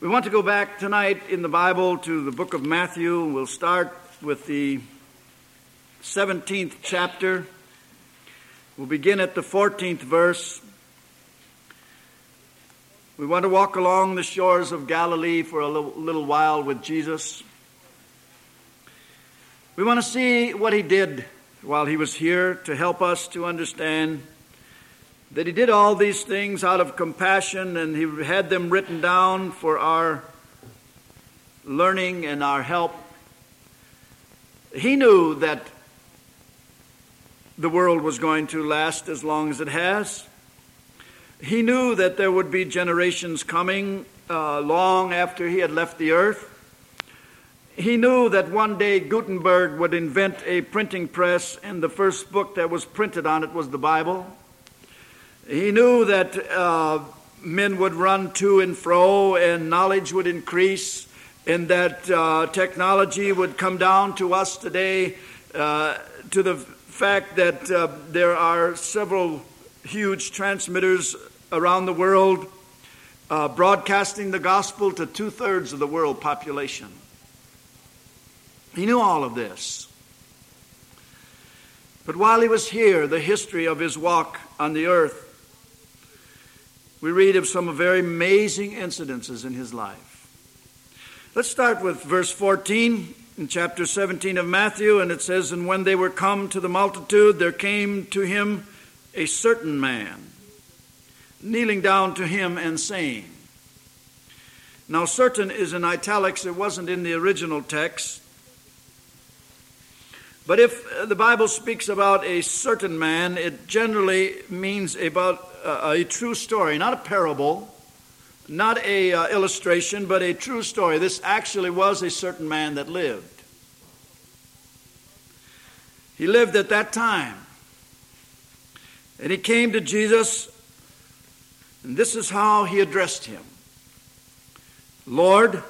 We want to go back tonight in the Bible to the book of Matthew. We'll start with the 17th chapter. We'll begin at the 14th verse. We want to walk along the shores of Galilee for a little, while with Jesus. We want to see what he did while he was here to help us to understand that he did all these things out of compassion and he had them written down for our learning and our help. He knew that the world was going to last as long as it has. He knew that there would be generations coming uh, long after he had left the earth. He knew that one day Gutenberg would invent a printing press, and the first book that was printed on it was the Bible. He knew that uh, men would run to and fro, and knowledge would increase, and that uh, technology would come down to us today uh, to the fact that uh, there are several huge transmitters around the world uh, broadcasting the gospel to two thirds of the world population. He knew all of this. But while he was here, the history of his walk on the earth, we read of some very amazing incidences in his life. Let's start with verse 14 in chapter 17 of Matthew, and it says, And when they were come to the multitude, there came to him a certain man, kneeling down to him and saying, Now, certain is in italics, it wasn't in the original text. But if the Bible speaks about a certain man, it generally means about a, a true story, not a parable, not a uh, illustration, but a true story. This actually was a certain man that lived. He lived at that time. And he came to Jesus, and this is how he addressed him Lord,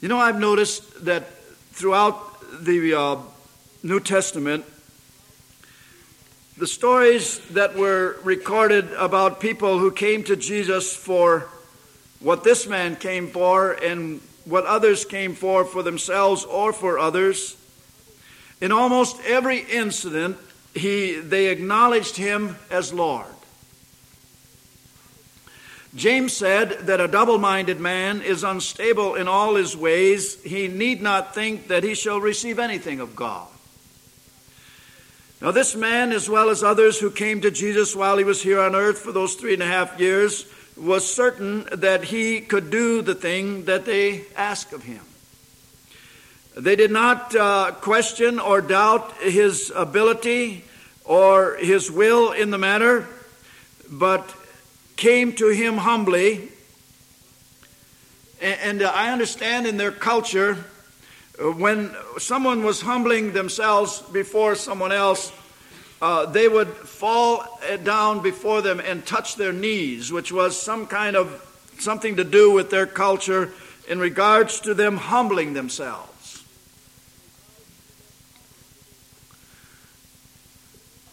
you know, I've noticed that throughout the uh, New Testament, the stories that were recorded about people who came to Jesus for what this man came for and what others came for for themselves or for others, in almost every incident, he, they acknowledged him as Lord. James said that a double minded man is unstable in all his ways. He need not think that he shall receive anything of God. Now, this man, as well as others who came to Jesus while he was here on earth for those three and a half years, was certain that he could do the thing that they asked of him. They did not uh, question or doubt his ability or his will in the matter, but came to him humbly. And, I understand in their culture, when someone was humbling themselves before someone else, uh, they would fall down before them and touch their knees, which was some kind of something to do with their culture in regards to them humbling themselves.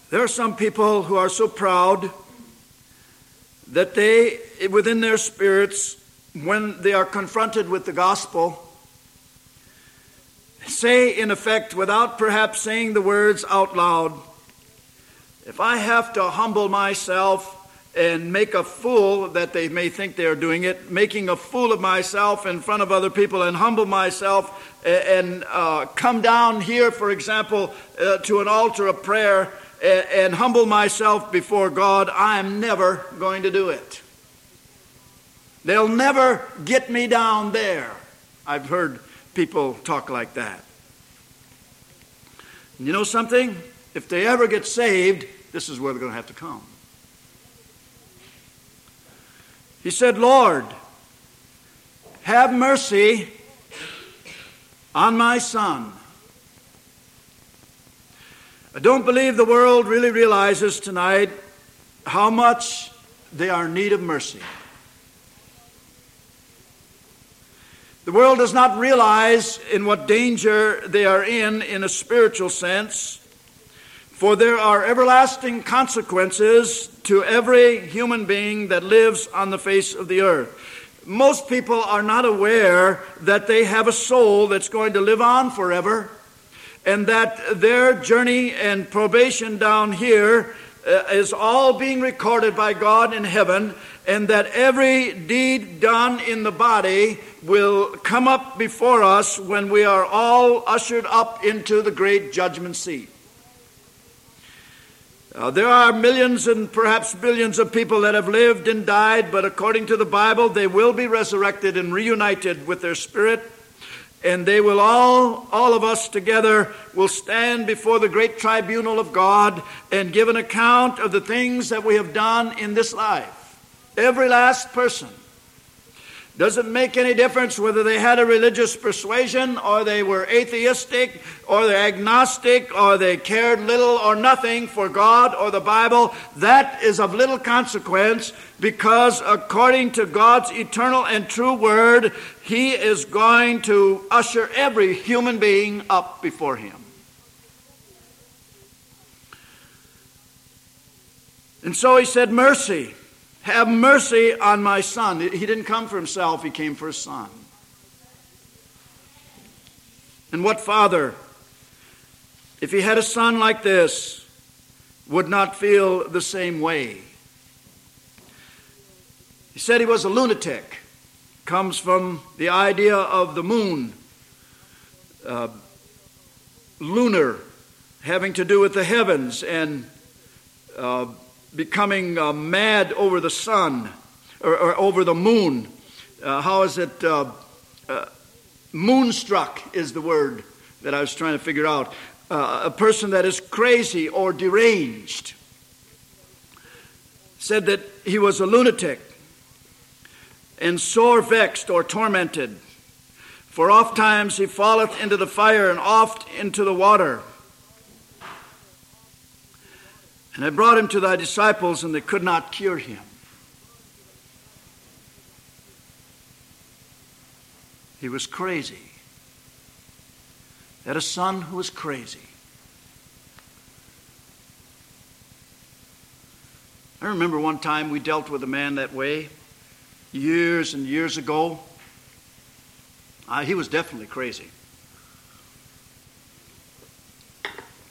There are some people who are so proud that they, within their spirits, when they are confronted with the gospel, say, in effect, without perhaps saying the words out loud, if I have to humble myself and make a fool that they may think they are doing it, making a fool of myself in front of other people and humble myself and uh, come down here, for example, uh, to an altar of prayer and humble myself before God, I am never going to do it. They'll never get me down there. I've heard people talk like that. You know something? If they ever get saved, this is where they're going to have to come. He said, Lord, have mercy on my son. I don't believe the world really realizes tonight how much they are in need of mercy. The world does not realize in what danger they are in, in a spiritual sense, for there are everlasting consequences to every human being that lives on the face of the earth. most people are not aware that they have a soul that's going to live on forever and that their journey and probation down here uh, all being recorded by God in heaven, and that every deed done in the body will come up before us when we are all ushered up into the great judgment seat. Uh, there are millions and perhaps billions of people that have lived and died, but according to the Bible, they will be resurrected and reunited with their spirit and they will all, all of us together, will stand before the great tribunal of God and give an account of the things that we have done in this life. Every last person. Doesn't make any difference whether they had a religious persuasion or they were atheistic or they're agnostic or they cared little or nothing for God or the Bible. That is of little consequence because according to God's eternal and true word, He is going to usher every human being up before Him. And so He said, Mercy. Have mercy on my son. He didn't come for himself, he came for his son. And what father, if he had a son like this, would not feel the same way? He said he was a lunatic. Comes from the idea of the moon, uh, lunar, having to do with the heavens, and uh, becoming uh, mad over the sun or, or over the moon. Uh, how is it? Uh, uh, moonstruck is the word that I was trying to figure out. Uh, a person that is crazy or deranged. Said that he was a lunatic and sore vexed or tormented. For oft times he falleth into the fire and oft into the water. And I brought him to thy disciples, and they could not cure him. He was crazy. He had a son who was crazy. I remember one time we dealt with a man that way, years and years ago. Uh, he was definitely crazy.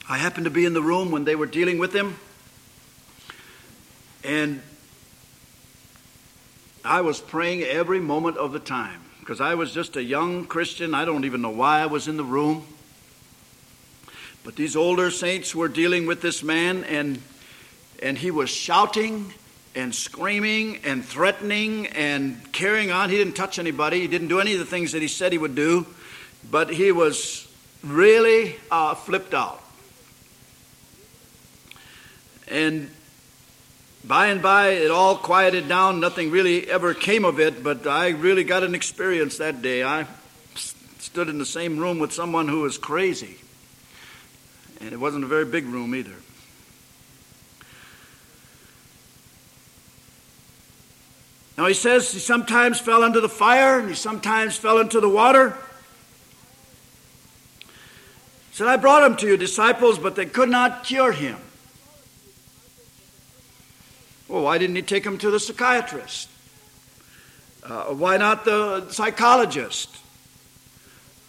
I happened to be in the room when they were dealing with him. And I was praying every moment of the time because I was just a young Christian. I don't even know why I was in the room. But these older saints were dealing with this man, and, and he was shouting and screaming and threatening and carrying on. He didn't touch anybody, he didn't do any of the things that he said he would do, but he was really uh, flipped out. And by and by, it all quieted down. Nothing really ever came of it, but I really got an experience that day. I stood in the same room with someone who was crazy, and it wasn't a very big room either. Now he says he sometimes fell into the fire and he sometimes fell into the water. He said, I brought him to your disciples, but they could not cure him. Well, why didn't he take him to the psychiatrist? Uh, why not the psychologist?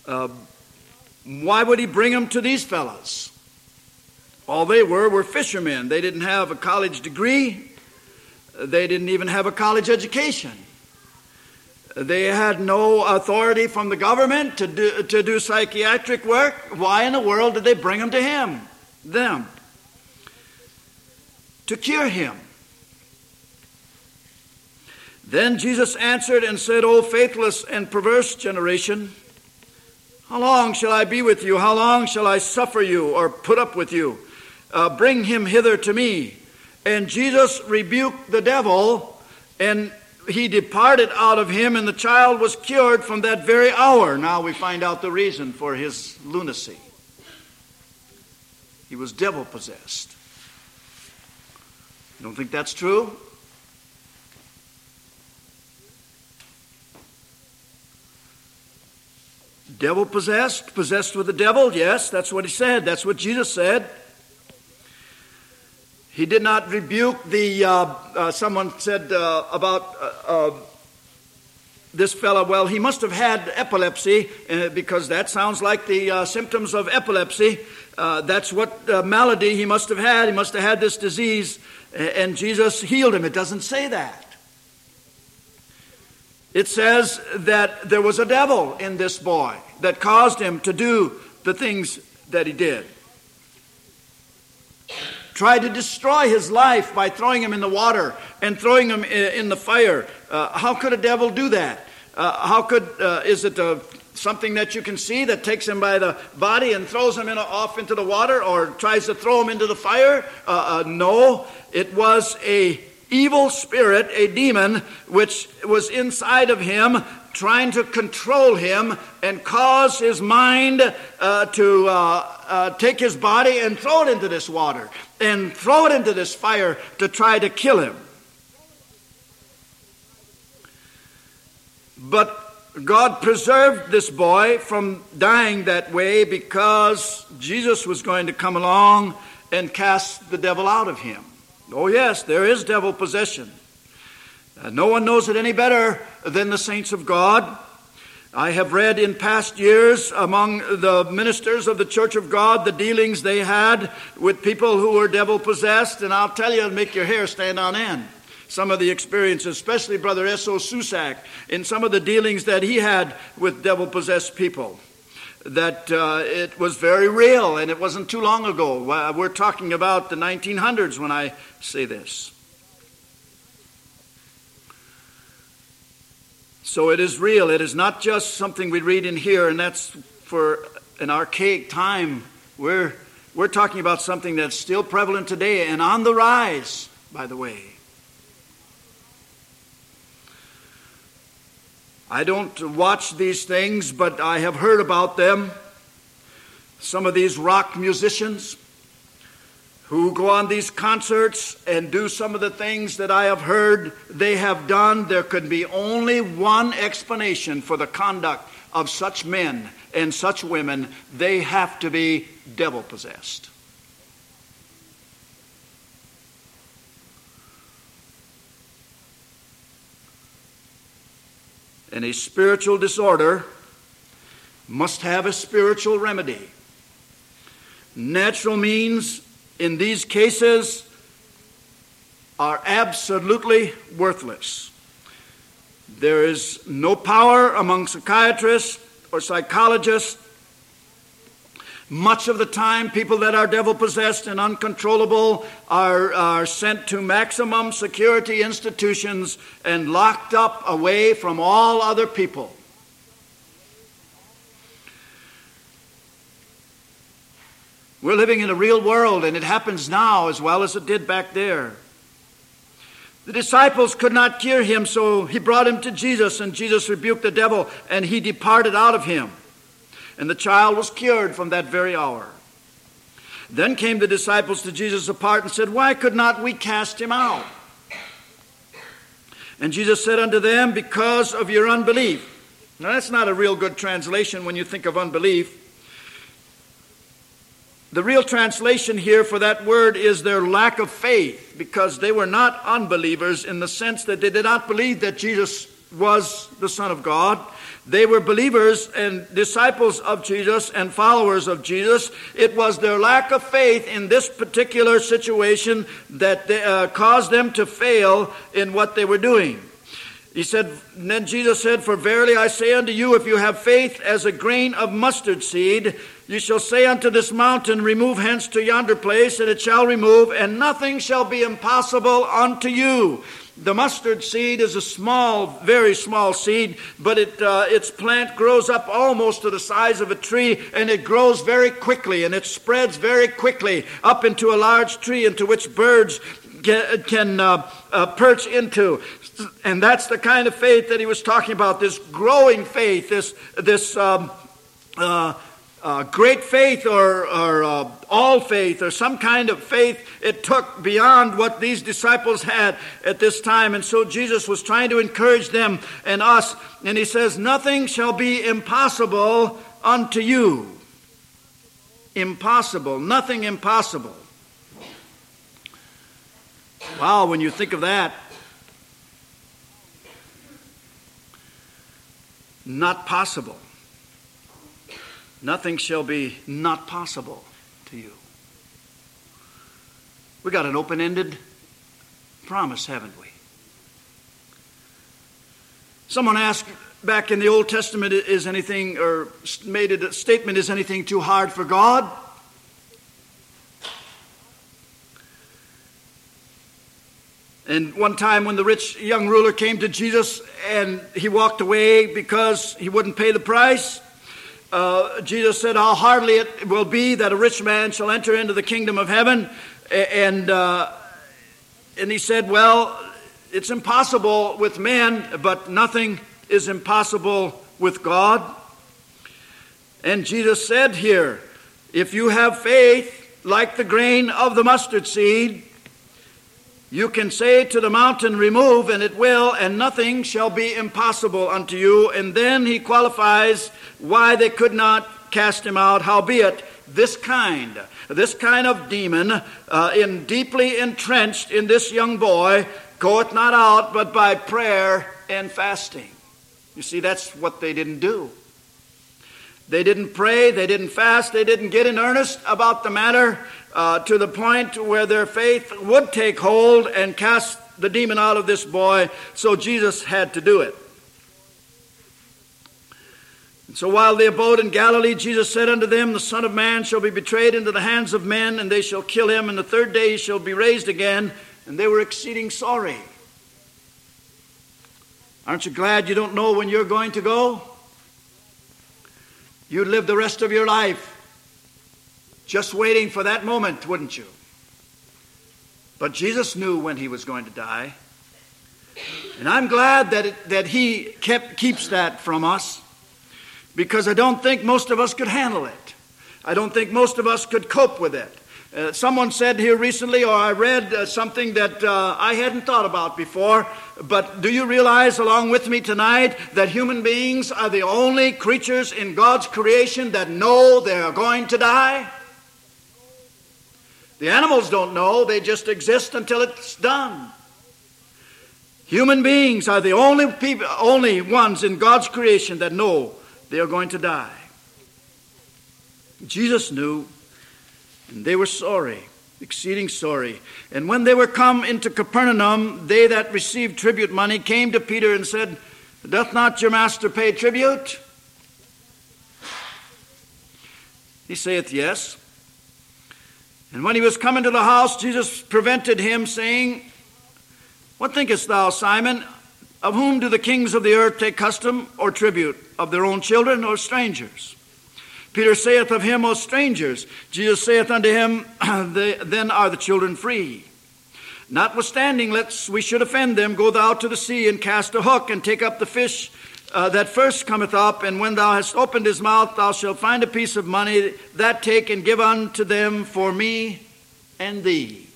Uh, why would he bring him to these fellows? All they were were fishermen. They didn't have a college degree, they didn't even have a college education. They had no authority from the government to do, to do psychiatric work. Why in the world did they bring him to him? Them. To cure him. Then Jesus answered and said, O faithless and perverse generation, how long shall I be with you? How long shall I suffer you or put up with you? Uh, bring him hither to me. And Jesus rebuked the devil, and he departed out of him, and the child was cured from that very hour. Now we find out the reason for his lunacy. He was devil possessed. You don't think that's true? Devil possessed? Possessed with the devil? Yes, that's what he said. That's what Jesus said. He did not rebuke the, uh, uh, someone said uh, about uh, uh, this fellow, well, he must have had epilepsy uh, because that sounds like the symptoms of epilepsy. That's what malady he must have had. He must have had this disease, and Jesus healed him. It doesn't say that. It says that there was a devil in this boy that caused him to do the things that he did. Tried to destroy his life by throwing him in the water and throwing him in the fire. Uh, how could a devil do that? Uh, how could, uh, is it a, something that you can see that takes him by the body and throws him in a, off into the water or tries to throw him into the fire? Uh, uh, no, it was a evil spirit, a demon, which was inside of him, trying to control him and cause his mind uh, to uh, uh, take his body and throw it into this water and throw it into this fire to try to kill him. But God preserved this boy from dying that way because Jesus was going to come along and cast the devil out of him. Oh, yes, there is devil possession. Uh, no one knows it any better than the saints of God. I have read in past years among the ministers of the Church of God the dealings they had with people who were devil possessed, and I'll tell you, it'll make your hair stand on end. Some of the experiences, especially Brother S.O. Susag, in some of the dealings that he had with devil possessed people that uh, it was very real and it wasn't too long ago. We're talking about the 1900s when I say this. So it is real. It is not just something we read in here, and that's for an archaic time. We're, we're talking about something that's still prevalent today and on the rise, by the way. I don't watch these things, but I have heard about them. Some of these rock musicians who go on these concerts and do some of the things that I have heard they have done, there could be only one explanation for the conduct of such men and such women. They have to be devil possessed. And a spiritual disorder must have a spiritual remedy. Natural means in these cases are absolutely worthless. There is no power among psychiatrists or psychologists much of the time, people that are devil possessed and uncontrollable are, are sent to maximum security institutions and locked up away from all other people. We're living in a real world, and it happens now as well as it did back there. The disciples could not cure him, so he brought him to Jesus, and Jesus rebuked the devil, and he departed out of him. And the child was cured from that very hour. Then came the disciples to Jesus apart and said, Why could not we cast him out? And Jesus said unto them, Because of your unbelief. Now, that's not a real good translation when you think of unbelief. The real translation here for that word is their lack of faith, because they were not unbelievers in the sense that they did not believe that Jesus was the Son of God. They were believers and disciples of Jesus and followers of Jesus. It was their lack of faith in this particular situation that they, uh, caused them to fail in what they were doing. He said, then Jesus said, For verily I say unto you, if you have faith as a grain of mustard seed, you shall say unto this mountain, Remove hence to yonder place, and it shall remove, and nothing shall be impossible unto you. The mustard seed is a small, very small seed, but it, uh, its plant grows up almost to the size of a tree, and it grows very quickly, and it spreads very quickly up into a large tree into which birds can, can uh, uh, perch into. And that's the kind of faith that he was talking about this growing faith, this, this um, uh, great faith or, or uh, all faith or some kind of faith it took beyond what these disciples had at this time. And so Jesus was trying to encourage them and us. And he says, Nothing shall be impossible unto you. Impossible. Nothing impossible. Wow, when you think of that, not possible. Nothing shall be not possible to you. We got an open ended promise, haven't we? Someone asked back in the Old Testament, is anything, or made a statement, is anything too hard for God? And one time when the rich young ruler came to Jesus and he walked away because he wouldn't pay the price, uh, Jesus said, How hardly it will be that a rich man shall enter into the kingdom of heaven. And, uh, and he said, Well, it's impossible with men, but nothing is impossible with God. And Jesus said here, If you have faith like the grain of the mustard seed, you can say to the mountain, Remove, and it will, and nothing shall be impossible unto you. And then he qualifies why they could not cast him out. Howbeit, this kind, this kind of demon, uh, in deeply entrenched in this young boy, goeth not out but by prayer and fasting. You see, that's what they didn't do. They didn't pray, they didn't fast, they didn't get in earnest about the matter uh, to the point where their faith would take hold and cast the demon out of this boy, so Jesus had to do it. And so while they abode in Galilee, Jesus said unto them, The Son of Man shall be betrayed into the hands of men, and they shall kill him, and the third day he shall be raised again. And they were exceeding sorry. Aren't you glad you don't know when you're going to go? You'd live the rest of your life just waiting for that moment, wouldn't you? But Jesus knew when he was going to die. And I'm glad that, it, that he kept, keeps that from us because I don't think most of us could handle it. I don't think most of us could cope with it. Uh, someone said here recently, or I read uh, something that uh, I hadn't thought about before, but do you realize, along with me tonight, that human beings are the only creatures in God's creation that know they are going to die? The animals don't know, they just exist until it's done. Human beings are the only people, only ones in God's creation that know they are going to die. Jesus knew, and they were sorry, exceeding sorry. And when they were come into Capernaum, they that received tribute money came to Peter and said, Doth not your master pay tribute? He saith, Yes. And when he was come into the house, Jesus prevented him, saying, What thinkest thou, Simon? Of whom do the kings of the earth take custom or tribute? Of their own children or strangers? Peter saith of him, O strangers. Jesus saith unto him, Then are the children free. Notwithstanding, lest we should offend them, go thou to the sea and cast a hook and take up the fish uh, that first cometh up, and when thou hast opened his mouth, thou shalt find a piece of money. That take and give unto them for me and thee.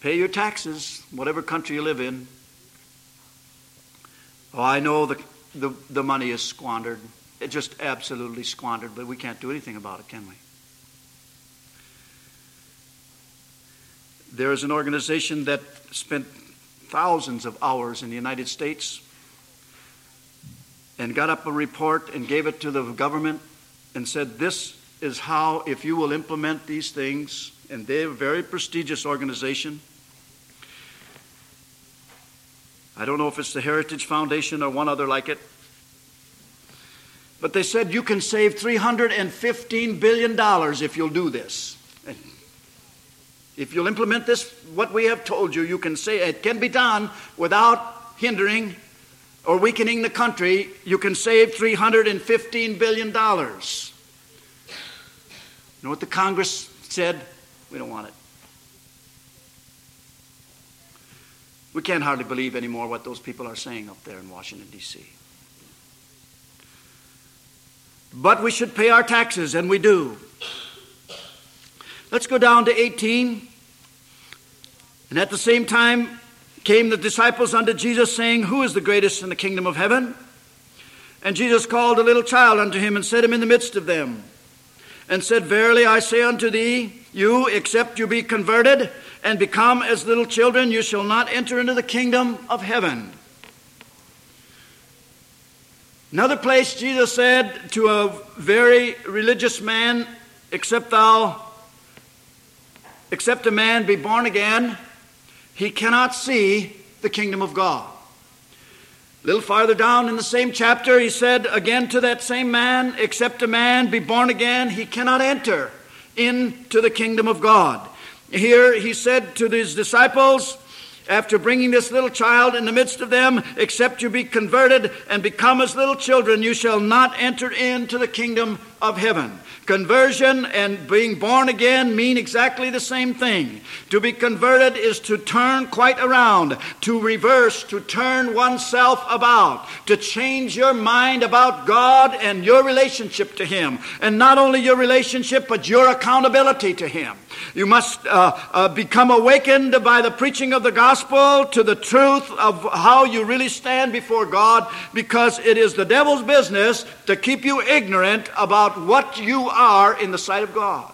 Pay your taxes, whatever country you live in. Oh, I know the, the, the money is squandered. It's just absolutely squandered, but we can't do anything about it, can we? There is an organization that spent thousands of hours in the United States and got up a report and gave it to the government and said, This is how, if you will implement these things, and they're a very prestigious organization. I don't know if it's the Heritage Foundation or one other like it. But they said you can save $315 billion if you'll do this. If you'll implement this, what we have told you, you can say it can be done without hindering or weakening the country. You can save $315 billion. You know what the Congress said? We don't want it. We can't hardly believe anymore what those people are saying up there in Washington, D.C. But we should pay our taxes, and we do. Let's go down to 18. And at the same time came the disciples unto Jesus, saying, Who is the greatest in the kingdom of heaven? And Jesus called a little child unto him and set him in the midst of them, and said, Verily I say unto thee, you, except you be converted and become as little children, you shall not enter into the kingdom of heaven. Another place, Jesus said to a very religious man, Except thou, except a man be born again, he cannot see the kingdom of God. A little farther down in the same chapter, he said again to that same man, Except a man be born again, he cannot enter into the kingdom of God. Here he said to his disciples, after bringing this little child in the midst of them, except you be converted and become as little children, you shall not enter into the kingdom of heaven. Conversion and being born again mean exactly the same thing. To be converted is to turn quite around, to reverse, to turn oneself about, to change your mind about God and your relationship to Him. And not only your relationship, but your accountability to Him. You must uh, uh, become awakened by the preaching of the gospel to the truth of how you really stand before God because it is the devil's business to keep you ignorant about what you are in the sight of God.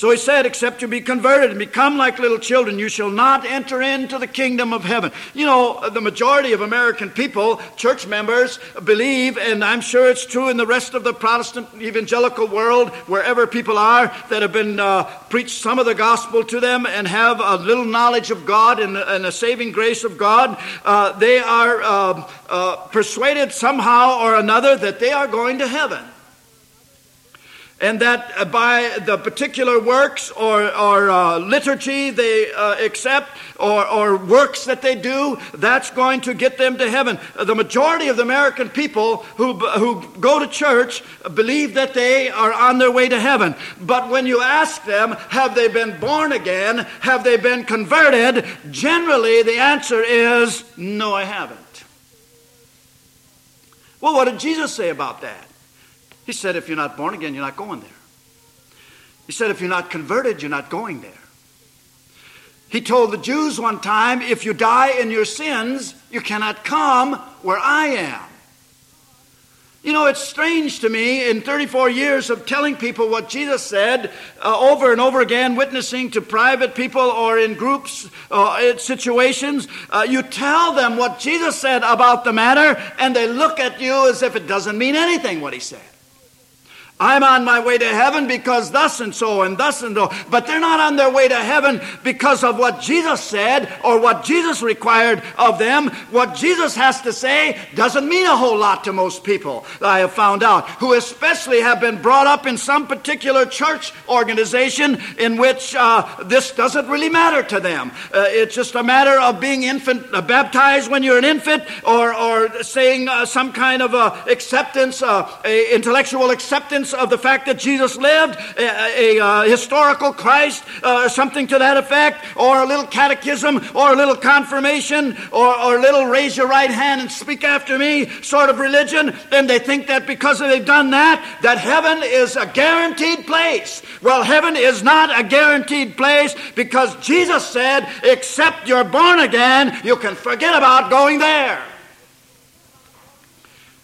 So he said, Except you be converted and become like little children, you shall not enter into the kingdom of heaven. You know, the majority of American people, church members, believe, and I'm sure it's true in the rest of the Protestant evangelical world, wherever people are that have been uh, preached some of the gospel to them and have a little knowledge of God and, and a saving grace of God, uh, they are uh, uh persuaded somehow or another that they are going to heaven and that uh, by the particular works or, or uh, liturgy they uh, accept or, or works that they do, that's going to get them to heaven. The majority of the American people who, who go to church believe that they are on their way to heaven. But when you ask them, have they been born again? Have they been converted? Generally, the answer is, no, I haven't. Well, what did Jesus say about that? He said, if you're not born again, you're not going there. He said, if you're not converted, you're not going there. He told the Jews one time, if you die in your sins, you cannot come where I am. You know, it's strange to me in 34 years of telling people what Jesus said uh, over and over again, witnessing to private people or in groups, uh, situations. Uh, you tell them what Jesus said about the matter, and they look at you as if it doesn't mean anything what he said. I'm on my way to heaven because thus and so and thus and so. But they're not on their way to heaven because of what Jesus said or what Jesus required of them. What Jesus has to say doesn't mean a whole lot to most people, I have found out, who especially have been brought up in some particular church organization in which uh, this doesn't really matter to them. Uh, it's just a matter of being infant uh, baptized when you're an infant or, or saying uh, some kind of acceptance, uh, intellectual acceptance of the fact that Jesus lived, a, a, a uh, historical Christ, uh, something to that effect, or a little catechism, or a little confirmation, or, or a little raise your right hand and speak after me sort of religion, then they think that because they've done that, that heaven is a guaranteed place. Well, heaven is not a guaranteed place because Jesus said, except you're born again, you can forget about going there.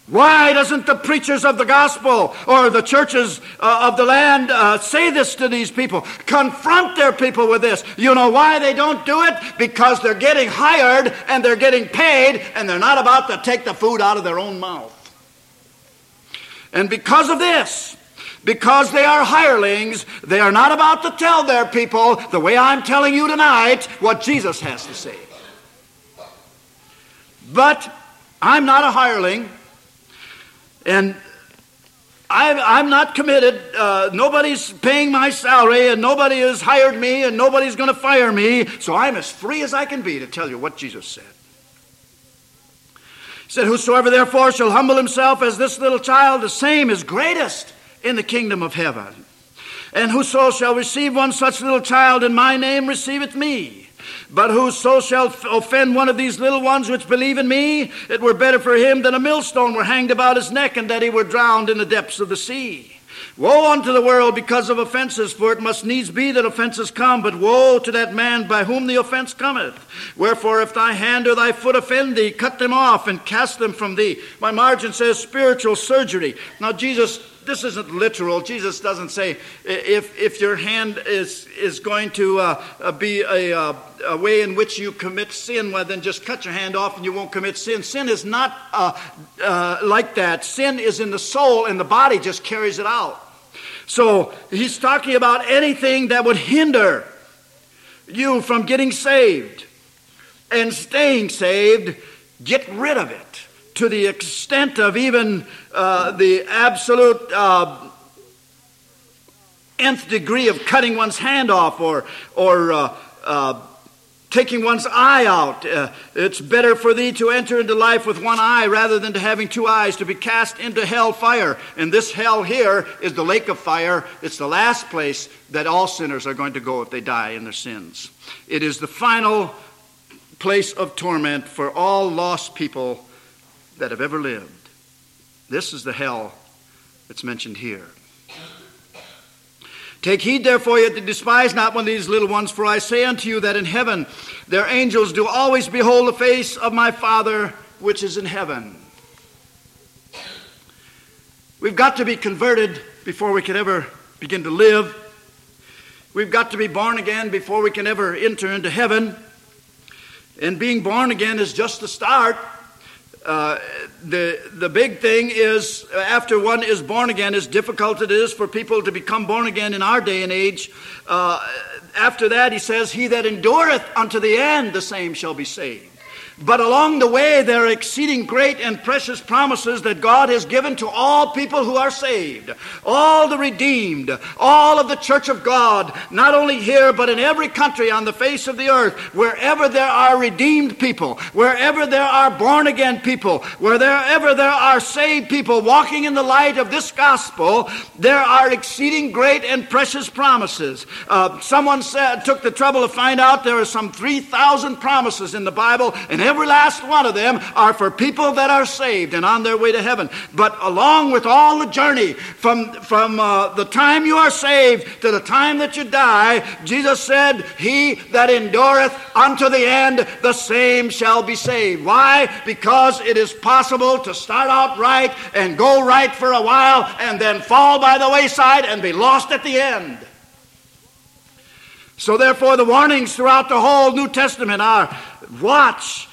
Why doesn't the preachers of the gospel or the churches uh, of the land uh, say this to these people? Confront their people with this. You know why they don't do it? Because they're getting hired and they're getting paid and they're not about to take the food out of their own mouth. And because of this, because they are hirelings, they are not about to tell their people, the way I'm telling you tonight, what Jesus has to say. But I'm not a hireling. And I, am not committed. Uh, nobody's paying my salary, and nobody has hired me, and nobody's going to fire me. So I'm as free as I can be to tell you what Jesus said. He said, Whosoever therefore shall humble himself as this little child, the same is greatest in the kingdom of heaven. And whoso shall receive one such little child in my name receiveth me. But whoso shall offend one of these little ones which believe in me, it were better for him that a millstone were hanged about his neck and that he were drowned in the depths of the sea. Woe unto the world because of offenses, for it must needs be that offenses come, but woe to that man by whom the offense cometh. Wherefore, if thy hand or thy foot offend thee, cut them off and cast them from thee. My margin says spiritual surgery. Now, Jesus this isn't literal. Jesus doesn't say if, if your hand is, is going to uh, uh be a, uh, a, way in which you commit sin, well, then just cut your hand off and you won't commit sin. Sin is not uh, uh, like that. Sin is in the soul, and the body just carries it out. So he's talking about anything that would hinder you from getting saved and staying saved, get rid of it to the extent of even uh, the absolute uh, nth degree of cutting one's hand off or, or uh, uh taking one's eye out. Uh, it's better for thee to enter into life with one eye rather than to having two eyes, to be cast into hell fire. And this hell here is the lake of fire. It's the last place that all sinners are going to go if they die in their sins. It is the final place of torment for all lost people that have ever lived. This is the hell that's mentioned here. Take heed, therefore, yet to despise not one of these little ones, for I say unto you that in heaven their angels do always behold the face of my Father which is in heaven. We've got to be converted before we can ever begin to live. We've got to be born again before we can ever enter into heaven. And being born again is just the start. Uh, the, the big thing is, after one is born again, as difficult it is for people to become born again in our day and age, uh, after that, he says, He that endureth unto the end, the same shall be saved. But along the way, there are exceeding great and precious promises that God has given to all people who are saved, all the redeemed, all of the church of God, not only here, but in every country on the face of the earth, wherever there are redeemed people, wherever there are born again people, wherever there are saved people walking in the light of this gospel, there are exceeding great and precious promises. Uh, someone said, took the trouble to find out there are some 3,000 promises in the Bible, and every last one of them are for people that are saved and on their way to heaven. But along with all the journey from, from uh, the time you are saved to the time that you die, Jesus said, He that endureth unto the end, the same shall be saved. Why? Because it is possible to start out right and go right for a while and then fall by the wayside and be lost at the end. So, therefore, the warnings throughout the whole New Testament are watch,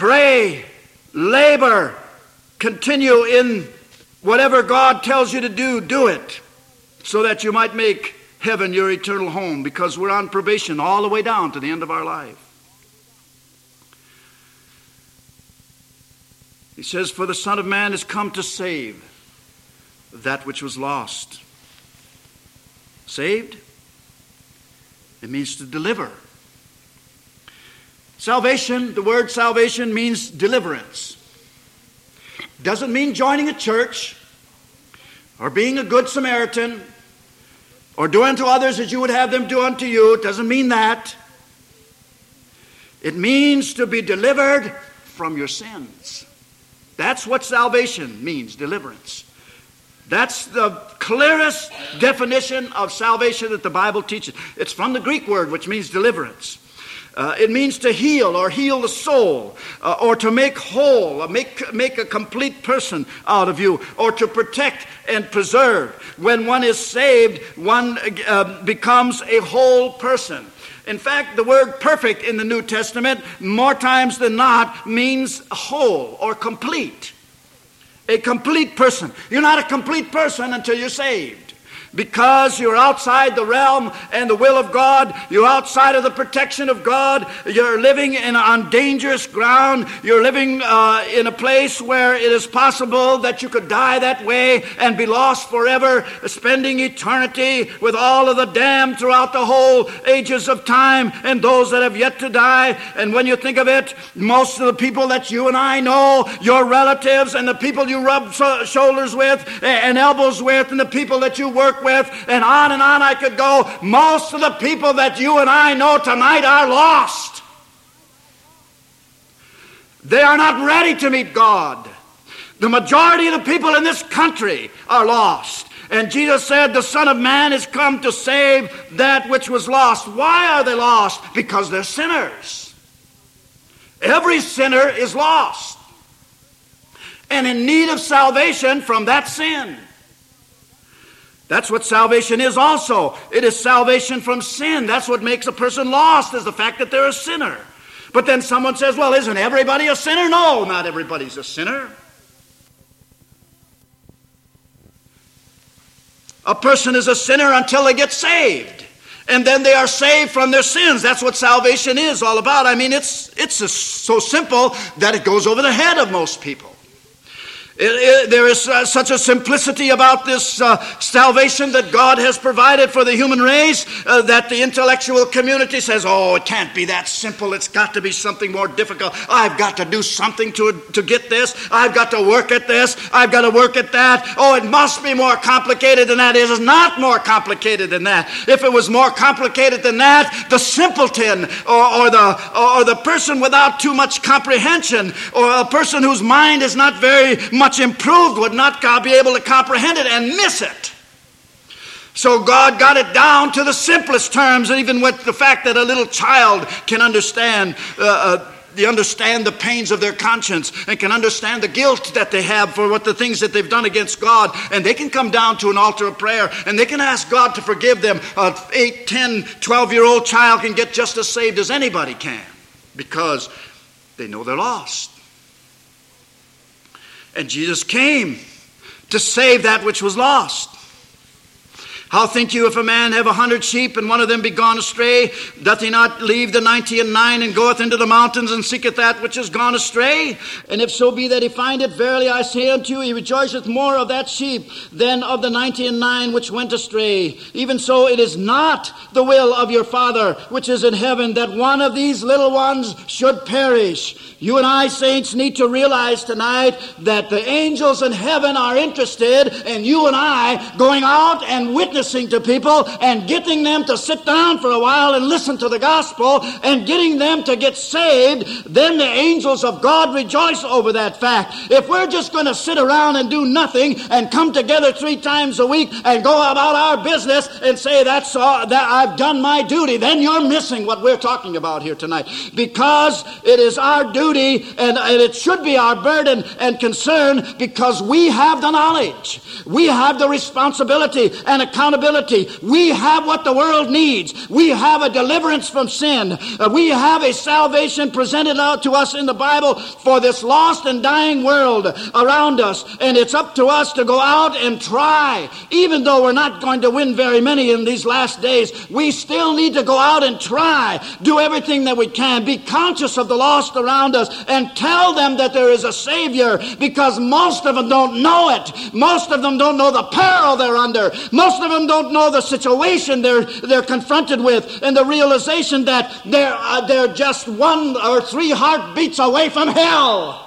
Pray, labor, continue in whatever God tells you to do, do it so that you might make heaven your eternal home because we're on probation all the way down to the end of our life. He says, For the Son of Man is come to save that which was lost. Saved? It means to deliver. Salvation, the word salvation means deliverance. Doesn't mean joining a church or being a good Samaritan or do unto others as you would have them do unto you. It doesn't mean that. It means to be delivered from your sins. That's what salvation means deliverance. That's the clearest definition of salvation that the Bible teaches. It's from the Greek word, which means deliverance. Uh, it means to heal or heal the soul uh, or to make whole, or make, make a complete person out of you or to protect and preserve. When one is saved, one uh, becomes a whole person. In fact, the word perfect in the New Testament, more times than not, means whole or complete. A complete person. You're not a complete person until you're saved because you're outside the realm and the will of God. You're outside of the protection of God. You're living in, on dangerous ground. You're living uh, in a place where it is possible that you could die that way and be lost forever, spending eternity with all of the damned throughout the whole ages of time and those that have yet to die. And when you think of it, most of the people that you and I know, your relatives and the people you rub shoulders with and elbows with and the people that you work with, and on and on I could go. Most of the people that you and I know tonight are lost. They are not ready to meet God. The majority of the people in this country are lost. And Jesus said, The Son of Man is come to save that which was lost. Why are they lost? Because they're sinners. Every sinner is lost and in need of salvation from that sin. That's what salvation is also. It is salvation from sin. That's what makes a person lost, is the fact that they're a sinner. But then someone says, well, isn't everybody a sinner? No, not everybody's a sinner. A person is a sinner until they get saved. And then they are saved from their sins. That's what salvation is all about. I mean, it's, it's so simple that it goes over the head of most people. There is uh, such a simplicity about this uh, salvation that God has provided for the human race uh, that the intellectual community says, oh, it can't be that simple. It's got to be something more difficult. I've got to do something to, to get this. I've got to work at this. I've got to work at that. Oh, it must be more complicated than that. It is not more complicated than that. If it was more complicated than that, the simpleton or, or, the, or the person without too much comprehension or a person whose mind is not very much much improved would not God be able to comprehend it and miss it. So God got it down to the simplest terms, even with the fact that a little child can understand. Uh, uh, understand the pains of their conscience and can understand the guilt that they have for what the things that they've done against God. And they can come down to an altar of prayer and they can ask God to forgive them. A 8, 10, 12 year old child can get just as saved as anybody can because they know they're lost. And Jesus came to save that which was lost. How think you if a man have a hundred sheep and one of them be gone astray, doth he not leave the ninety and nine and goeth into the mountains and seeketh that which is gone astray? And if so be that he find it, verily I say unto you, he rejoiceth more of that sheep than of the ninety and nine which went astray. Even so, it is not the will of your Father which is in heaven that one of these little ones should perish. You and I, saints, need to realize tonight that the angels in heaven are interested in you and I going out and witnessing witnessing to people and getting them to sit down for a while and listen to the gospel and getting them to get saved, then the angels of God rejoice over that fact. If we're just going to sit around and do nothing and come together three times a week and go about our business and say that's all, that I've done my duty, then you're missing what we're talking about here tonight. Because it is our duty and, and it should be our burden and concern because we have the knowledge. We have the responsibility and accountability accountability. We have what the world needs. We have a deliverance from sin. Uh, we have a salvation presented out to us in the Bible for this lost and dying world around us. And it's up to us to go out and try. Even though we're not going to win very many in these last days, we still need to go out and try. Do everything that we can. Be conscious of the lost around us and tell them that there is a Savior because most of them don't know it. Most of them don't know the peril they're under. Most of them them don't know the situation they're, they're confronted with and the realization that they're, uh, they're just one or three heartbeats away from hell.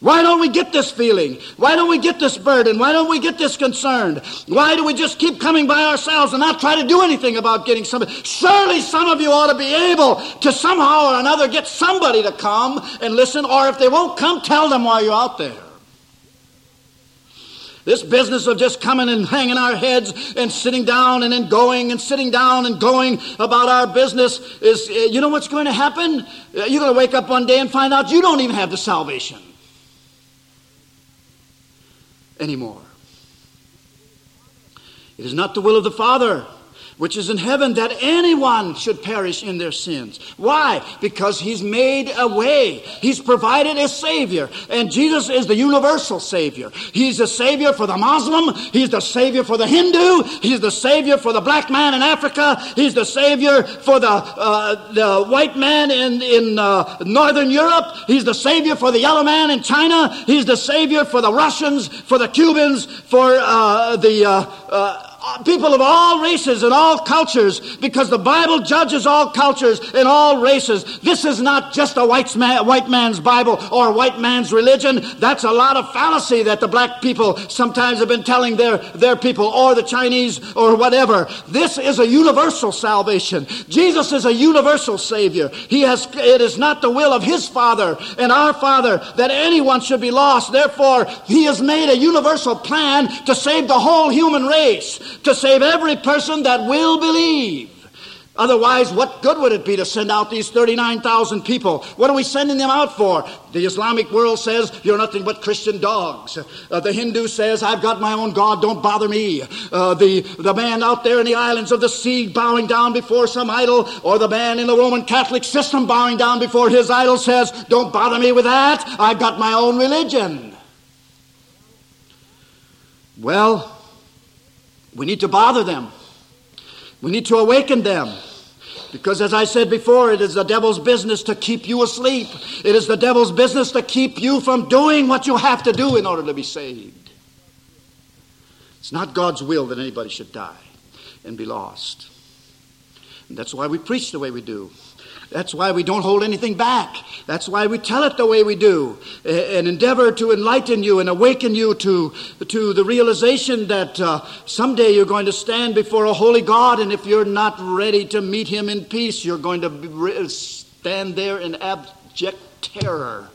Why don't we get this feeling? Why don't we get this burden? Why don't we get this concerned? Why do we just keep coming by ourselves and not try to do anything about getting somebody? Surely some of you ought to be able to somehow or another get somebody to come and listen, or if they won't come, tell them while you're out there. This business of just coming and hanging our heads and sitting down and then going and sitting down and going about our business is, uh, you know what's going to happen? Uh, you're going to wake up one day and find out you don't even have the salvation anymore. It is not the will of the Father which is in heaven, that anyone should perish in their sins. Why? Because He's made a way. He's provided a Savior. And Jesus is the universal Savior. He's the Savior for the Muslim. He's the Savior for the Hindu. He's the Savior for the black man in Africa. He's the Savior for the, uh, the white man in, in uh, Northern Europe. He's the Savior for the yellow man in China. He's the Savior for the Russians, for the Cubans, for uh, the uh, uh, Uh, people of all races and all cultures because the Bible judges all cultures and all races. This is not just a white, man, white man's Bible or a white man's religion. That's a lot of fallacy that the black people sometimes have been telling their, their people or the Chinese or whatever. This is a universal salvation. Jesus is a universal Savior. He has, it is not the will of His Father and our Father that anyone should be lost. Therefore, He has made a universal plan to save the whole human race to save every person that will believe. Otherwise, what good would it be to send out these 39,000 people? What are we sending them out for? The Islamic world says, you're nothing but Christian dogs. Uh, the Hindu says, I've got my own God, don't bother me. Uh, the, the man out there in the islands of the sea bowing down before some idol, or the man in the Roman Catholic system bowing down before his idol says, don't bother me with that. I've got my own religion. Well, we need to bother them. We need to awaken them. Because as I said before, it is the devil's business to keep you asleep. It is the devil's business to keep you from doing what you have to do in order to be saved. It's not God's will that anybody should die and be lost. And that's why we preach the way we do. That's why we don't hold anything back. That's why we tell it the way we do and endeavor to enlighten you and awaken you to, to the realization that uh, someday you're going to stand before a holy God, and if you're not ready to meet Him in peace, you're going to stand there in abject terror.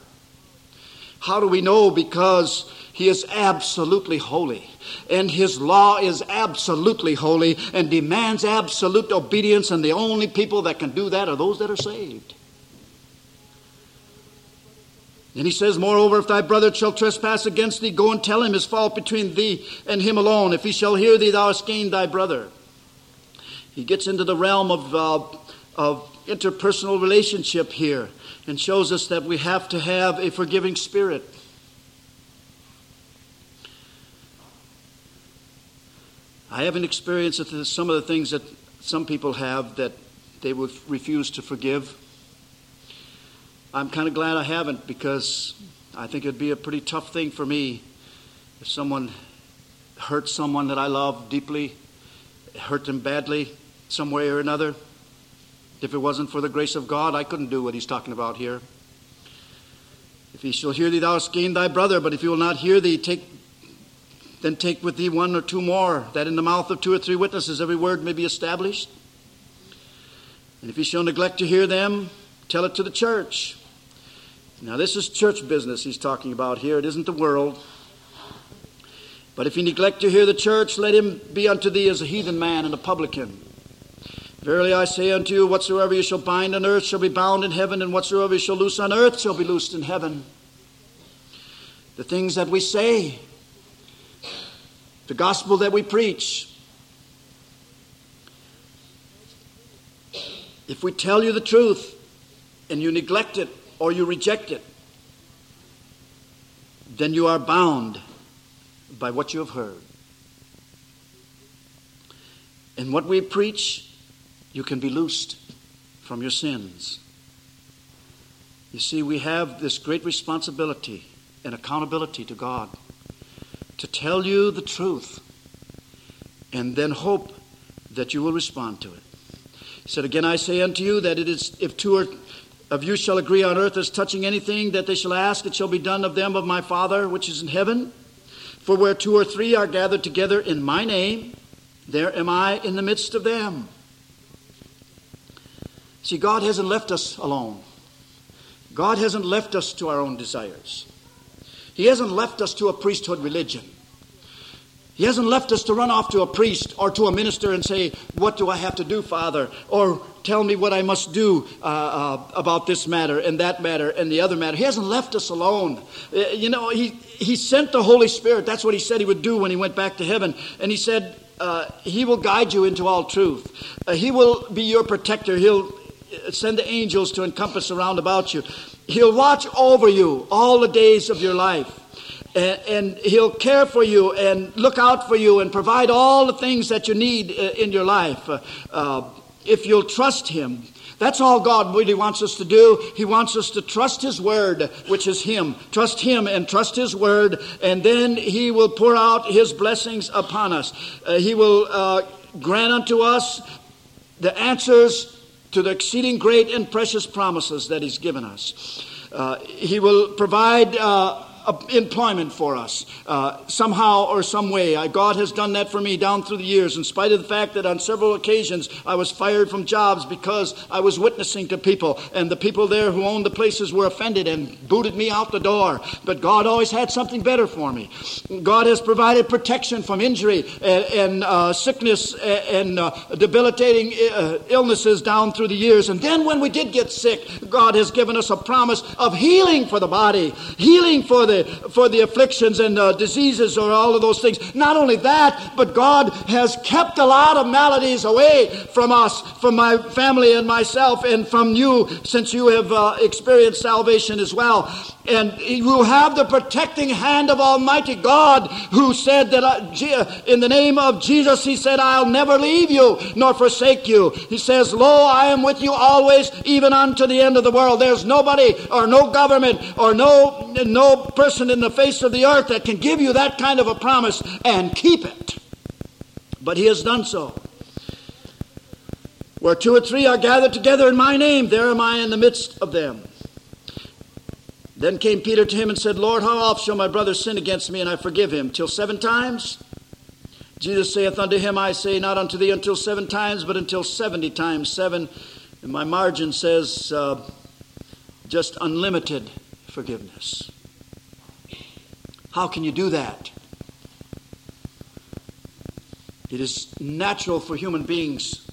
How do we know? Because He is absolutely holy and his law is absolutely holy and demands absolute obedience, and the only people that can do that are those that are saved. And he says, Moreover, if thy brother shall trespass against thee, go and tell him his fault between thee and him alone. If he shall hear thee, thou hast gained thy brother. He gets into the realm of, uh, of interpersonal relationship here and shows us that we have to have a forgiving spirit. I haven't experienced some of the things that some people have that they would refuse to forgive. I'm kind of glad I haven't because I think it'd be a pretty tough thing for me if someone hurt someone that I love deeply, hurt them badly, some way or another. If it wasn't for the grace of God, I couldn't do what he's talking about here. If he shall hear thee, thou hast gained thy brother, but if he will not hear thee, take then take with thee one or two more, that in the mouth of two or three witnesses every word may be established. And if he shall neglect to hear them, tell it to the church. Now, this is church business he's talking about here. It isn't the world. But if he neglect to hear the church, let him be unto thee as a heathen man and a publican. Verily I say unto you, whatsoever you shall bind on earth shall be bound in heaven, and whatsoever you shall loose on earth shall be loosed in heaven. The things that we say the gospel that we preach. If we tell you the truth and you neglect it or you reject it, then you are bound by what you have heard. And what we preach, you can be loosed from your sins. You see, we have this great responsibility and accountability to God to tell you the truth and then hope that you will respond to it. He said, Again, I say unto you that it is, if two or of you shall agree on earth as touching anything that they shall ask, it shall be done of them of my Father which is in heaven. For where two or three are gathered together in my name, there am I in the midst of them. See, God hasn't left us alone. God hasn't left us to our own desires. He hasn't left us to a priesthood religion. He hasn't left us to run off to a priest or to a minister and say, What do I have to do, Father? Or tell me what I must do uh, uh, about this matter and that matter and the other matter. He hasn't left us alone. Uh, you know, he, he sent the Holy Spirit. That's what he said he would do when he went back to heaven. And he said, uh, He will guide you into all truth. Uh, he will be your protector. He'll uh, send the angels to encompass around about you. He'll watch over you all the days of your life. And, and, he'll care for you and look out for you and provide all the things that you need uh, in your life uh, uh, if you'll trust him. That's all God really wants us to do. He wants us to trust His Word, which is Him. Trust Him and trust His Word, and then He will pour out His blessings upon us. Uh, he will uh, grant unto us the answers to the exceeding great and precious promises that He's given us. Uh, he will provide uh, employment for us uh, somehow or some way. I, God has done that for me down through the years, in spite of the fact that on several occasions I was fired from jobs because I was witnessing to people, and the people there who owned the places were offended and booted me out the door. But God always had something better for me. God has provided protection from injury and, and uh, sickness and, uh, debilitating uh, illnesses down through the years. And then when we did get sick, God has given us a promise of healing for the body, healing for the, for the afflictions and uh, diseases or all of those things. Not only that, but God has kept a lot of maladies away from us, from my family and myself, and from you since you have uh, experienced salvation as well. And you have the protecting hand of Almighty God who said that uh, in the name of Jesus, He said, I'll never leave you nor forsake you. He says, Lo, I am with you always, even unto the end of the world. There's nobody or no government or no, no person in the face of the earth that can give you that kind of a promise and keep it. But He has done so. Where two or three are gathered together in my name, there am I in the midst of them. Then came Peter to him and said, Lord, how oft shall my brother sin against me and I forgive him? Till seven times? Jesus saith unto him, I say not unto thee until seven times, but until seventy times seven. And my margin says uh, just unlimited forgiveness. How can you do that? It is natural for human beings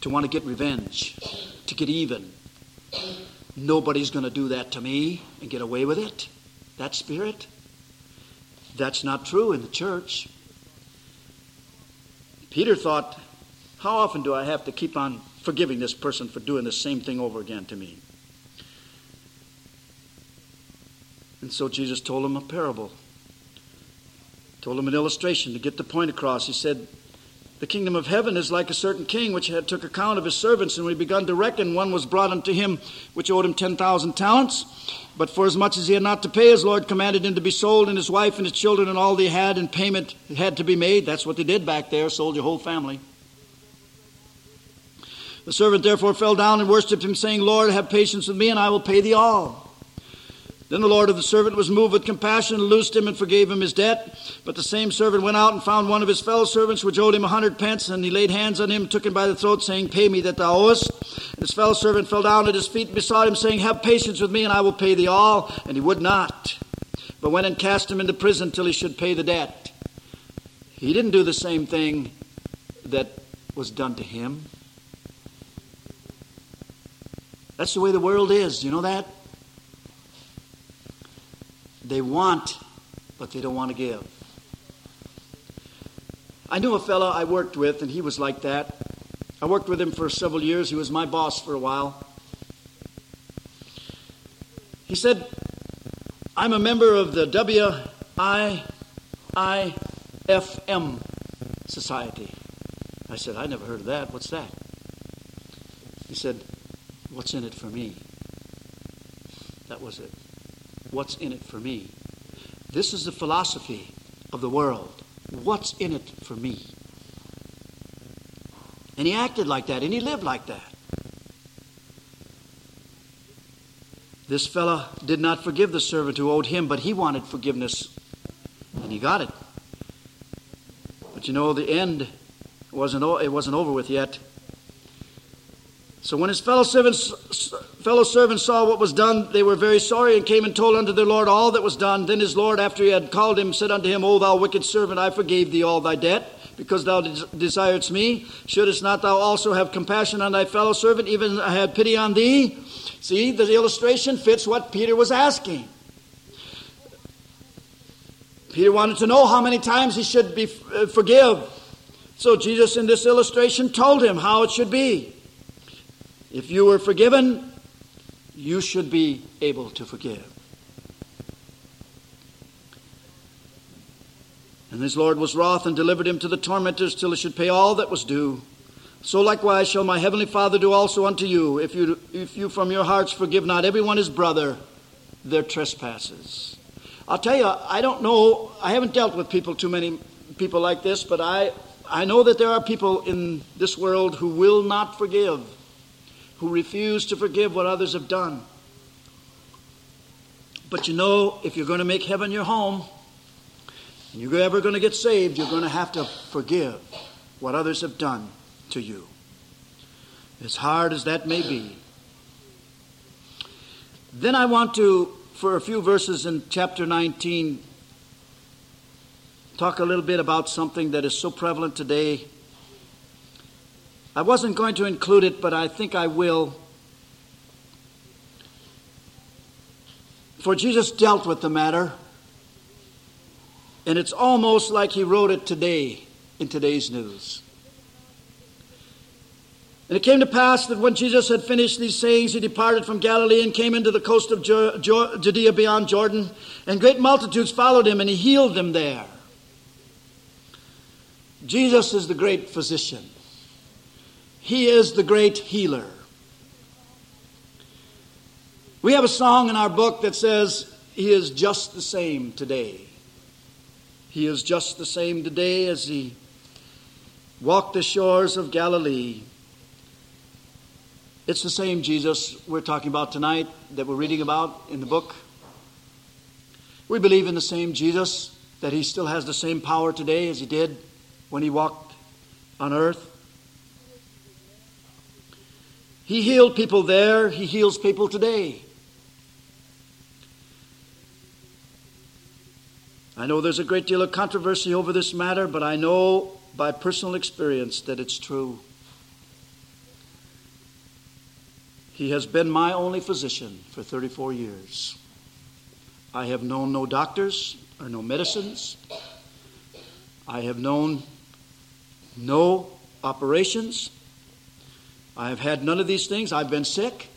to want to get revenge, to get even. Nobody's going to do that to me and get away with it. That spirit. That's not true in the church. Peter thought, how often do I have to keep on forgiving this person for doing the same thing over again to me? And so Jesus told him a parable, told him an illustration to get the point across. He said, the kingdom of heaven is like a certain king which had took account of his servants, and when he begun to reckon, one was brought unto him which owed him ten thousand talents. But for as much as he had not to pay, his Lord commanded him to be sold, and his wife and his children and all they had, and payment had to be made. That's what they did back there, sold your whole family. The servant therefore fell down and worshipped him, saying, Lord, have patience with me, and I will pay thee all. Then the Lord of the servant was moved with compassion and loosed him and forgave him his debt. But the same servant went out and found one of his fellow servants which owed him a hundred pence, and he laid hands on him, took him by the throat, saying, Pay me that thou owest. And his fellow servant fell down at his feet and besought him, saying, Have patience with me, and I will pay thee all. And he would not, but went and cast him into prison till he should pay the debt. He didn't do the same thing that was done to him. That's the way the world is. You know that? They want, but they don't want to give. I knew a fellow I worked with, and he was like that. I worked with him for several years. He was my boss for a while. He said, I'm a member of the WIIFM Society. I said, I never heard of that. What's that? He said, What's in it for me? That was it. What's in it for me? This is the philosophy of the world. What's in it for me? And he acted like that, and he lived like that. This fellow did not forgive the servant who owed him, but he wanted forgiveness, and he got it. But you know, the end wasn't, it wasn't over with yet. So when his fellow servants, fellow servants saw what was done, they were very sorry and came and told unto their Lord all that was done. Then his Lord, after he had called him, said unto him, O thou wicked servant, I forgave thee all thy debt, because thou desiredst me. Shouldst not thou also have compassion on thy fellow servant, even I had pity on thee? See, the illustration fits what Peter was asking. Peter wanted to know how many times he should be uh, forgive. So Jesus in this illustration told him how it should be. If you were forgiven, you should be able to forgive. And his Lord was wroth and delivered him to the tormentors till he should pay all that was due. So likewise shall my heavenly Father do also unto you, if you, if you from your hearts forgive not everyone his brother their trespasses. I'll tell you, I don't know, I haven't dealt with people, too many people like this, but I, I know that there are people in this world who will not forgive who refuse to forgive what others have done. But you know, if you're going to make heaven your home, and you're ever going to get saved, you're going to have to forgive what others have done to you. As hard as that may be. Then I want to, for a few verses in chapter 19, talk a little bit about something that is so prevalent today. I wasn't going to include it, but I think I will. For Jesus dealt with the matter, and it's almost like he wrote it today in today's news. And it came to pass that when Jesus had finished these sayings, he departed from Galilee and came into the coast of Judea beyond Jordan, and great multitudes followed him, and he healed them there. Jesus is the great physician, he is the great healer. We have a song in our book that says, He is just the same today. He is just the same today as He walked the shores of Galilee. It's the same Jesus we're talking about tonight that we're reading about in the book. We believe in the same Jesus, that He still has the same power today as He did when He walked on earth. He healed people there, He heals people today. I know there's a great deal of controversy over this matter, but I know by personal experience that it's true. He has been my only physician for 34 years. I have known no doctors or no medicines. I have known no operations. I have had none of these things. I've been sick.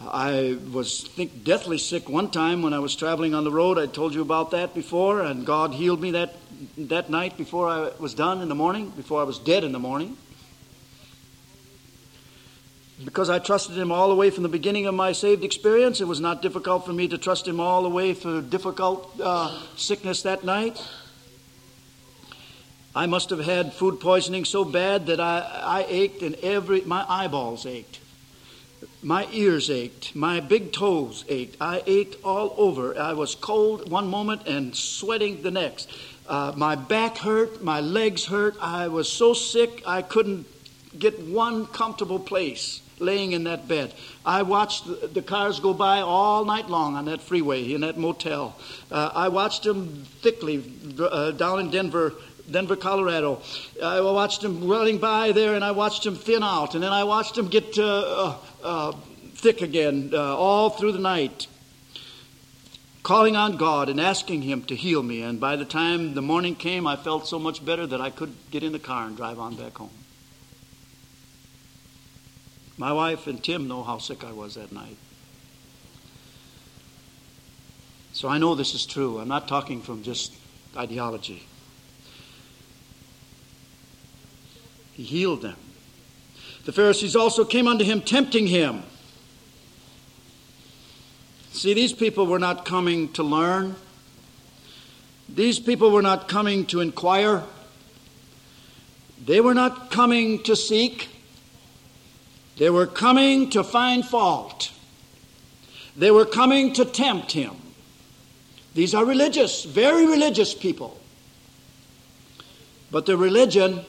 I was think deathly sick one time when I was traveling on the road. I told you about that before, and God healed me that that night before I was done in the morning, before I was dead in the morning. Because I trusted Him all the way from the beginning of my saved experience, it was not difficult for me to trust Him all the way for difficult uh, sickness that night. I must have had food poisoning so bad that I, I ached and every my eyeballs ached. My ears ached. My big toes ached. I ached all over. I was cold one moment and sweating the next. Uh, my back hurt. My legs hurt. I was so sick I couldn't get one comfortable place laying in that bed. I watched the, cars go by all night long on that freeway in that motel. Uh, I watched them thickly uh, down in Denver Denver, Colorado. I watched him running by there, and I watched him thin out, and then I watched him get uh, uh, uh, thick again uh, all through the night, calling on God and asking Him to heal me. And by the time the morning came, I felt so much better that I could get in the car and drive on back home. My wife and Tim know how sick I was that night. So I know this is true. I'm not talking from just ideology. He healed them. The Pharisees also came unto him, tempting him. See, these people were not coming to learn. These people were not coming to inquire. They were not coming to seek. They were coming to find fault. They were coming to tempt him. These are religious, very religious people. But their religion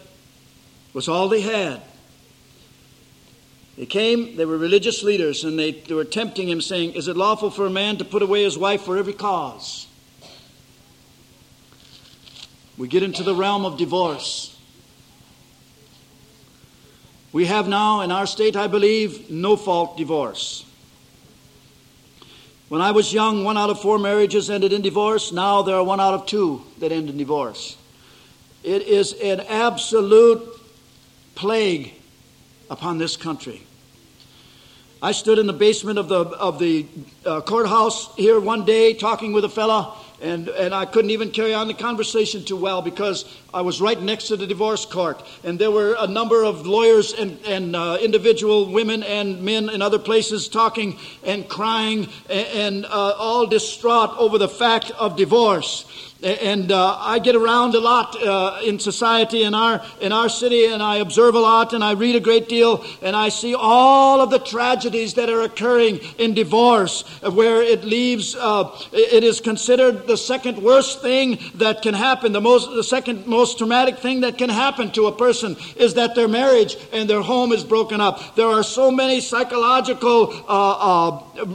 was all they had. They came, they were religious leaders, and they, they were tempting him, saying, Is it lawful for a man to put away his wife for every cause? We get into the realm of divorce. We have now in our state, I believe, no fault divorce. When I was young, one out of four marriages ended in divorce. Now there are one out of two that end in divorce. It is an absolute plague upon this country. I stood in the basement of the, of the uh, courthouse here one day talking with a fella, and, and I couldn't even carry on the conversation too well because I was right next to the divorce court. And there were a number of lawyers and, and uh, individual women and men in other places talking and crying and, and uh, all distraught over the fact of divorce. And uh, I get around a lot uh, in society in our in our city, and I observe a lot, and I read a great deal, and I see all of the tragedies that are occurring in divorce, where it leaves. Uh, it is considered the second worst thing that can happen. The most, the second most traumatic thing that can happen to a person is that their marriage and their home is broken up. There are so many psychological uh, uh,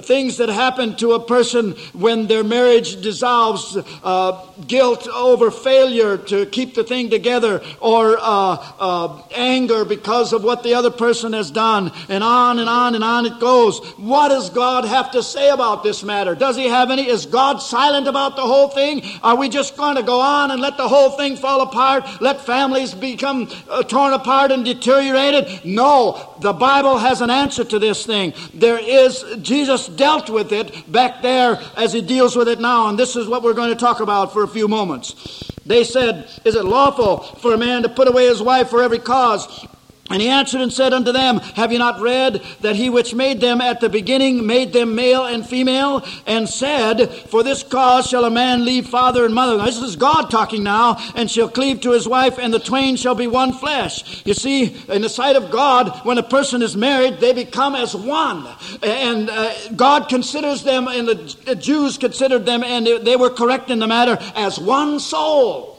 things that happen to a person when their marriage dissolves uh, guilt over failure to keep the thing together or uh, uh, anger because of what the other person has done and on and on and on it goes. What does god have to say about this matter? Does he have any is god silent about the whole thing? Are we just going to go on and let the whole thing fall apart let families become uh, torn apart and deteriorated? No the bible has an answer to this thing there is jesus dealt with it back there as he deals with it now. And this is what we're going to talk about for a few moments. They said, Is it lawful for a man to put away his wife for every cause? And he answered and said unto them, Have you not read that he which made them at the beginning made them male and female, and said, For this cause shall a man leave father and mother? Now, this is God talking now, and shall cleave to his wife, and the twain shall be one flesh. You see, in the sight of God, when a person is married, they become as one. And uh, God considers them, and the Jews considered them, and they were correct in the matter, as one soul.